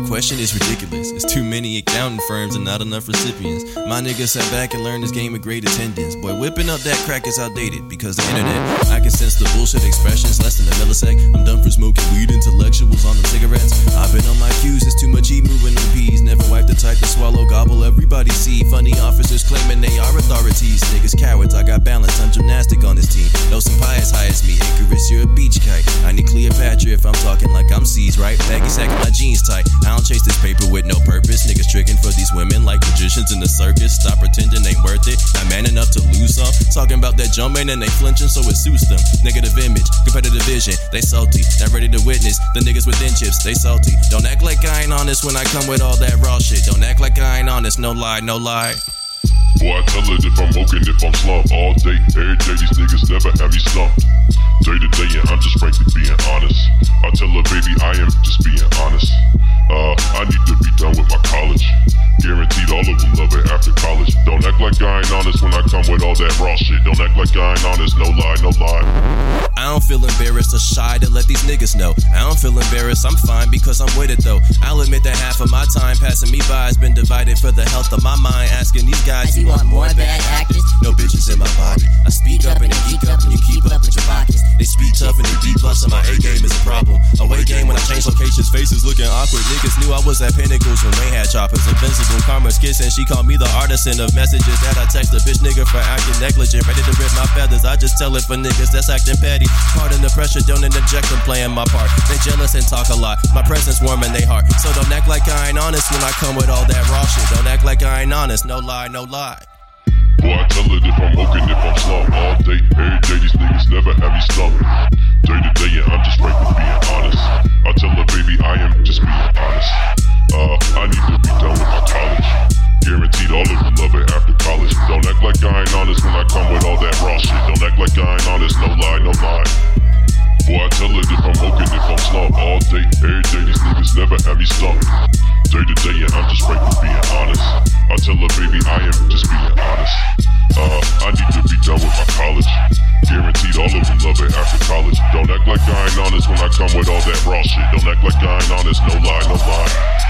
question is ridiculous. It's too many accounting firms and not enough recipients. My nigga sat back and learned this game with great attendance. Boy, whipping up that crack is outdated because the internet. I can sense the bullshit expressions less than a millisecond. I'm done for smoking weed, intellectuals on the cigarettes. I've been on my cues, it's too much E moving them peas. Never wipe the type to swallow, gobble, everybody see. Funny officers claiming they are authorities. Niggas cowards, I got balance, I'm gymnastic on this team. No as high as me, Icarus, you're a beach kite. I need Cleopatra if I'm talking like I'm C's, right? Baggy sacking my jeans tight. I don't chase this paper with no purpose. Niggas tricking for these women like magicians in the circus. Stop pretending ain't worth it. Not man enough to lose some. Talking about that jumping and they flinching, so it suits them. Negative image, competitive vision, they salty. Not ready to witness the niggas within chips, they salty. Don't act like I ain't honest when I come with all that raw shit. Don't act like I ain't honest, no lie, no lie. Boy, I tell it if I'm woken, if I'm slumped all day, every day. These niggas never have me stumped. Day to day, and I'm just frankly being honest. I tell her, baby, I am like I ain't honest when I come with all that raw shit. Don't act like I ain't honest, no lie, no lie. I don't feel embarrassed or shy to let these niggas know. I don't feel embarrassed, I'm fine because I'm with it though. I'll admit that half of my time passing me by has been divided for the health of my mind. Asking these guys, you want more bad actors? No bitches in my body. I speak up and they geek up and you keep up A game is a problem. Away game when I change locations, faces looking awkward. Niggas knew I was at Pinnacles when they had choppers. Invincible karma's and She called me the artisan of messages that I text a bitch nigga for acting negligent. Ready to rip my feathers. I just tell it for niggas that's acting petty. Pardon the pressure, don't interject. I'm playing my part. They jealous and talk a lot. My presence warm in they heart. So don't act like I ain't honest when I come with all that raw shit. Don't act like I ain't honest. No lie, no lie. Boy, I tell it if I'm woken, if I'm slumped all day, every day. These niggas never have me stumped. Day to day, and I'm just right being honest. I tell her, baby, I am just being honest. Uh, I need to be done with my college. Guaranteed all of them love it after college. Don't act like I ain't honest when I come with all that raw shit. Don't act like I ain't honest, no lie, no lie.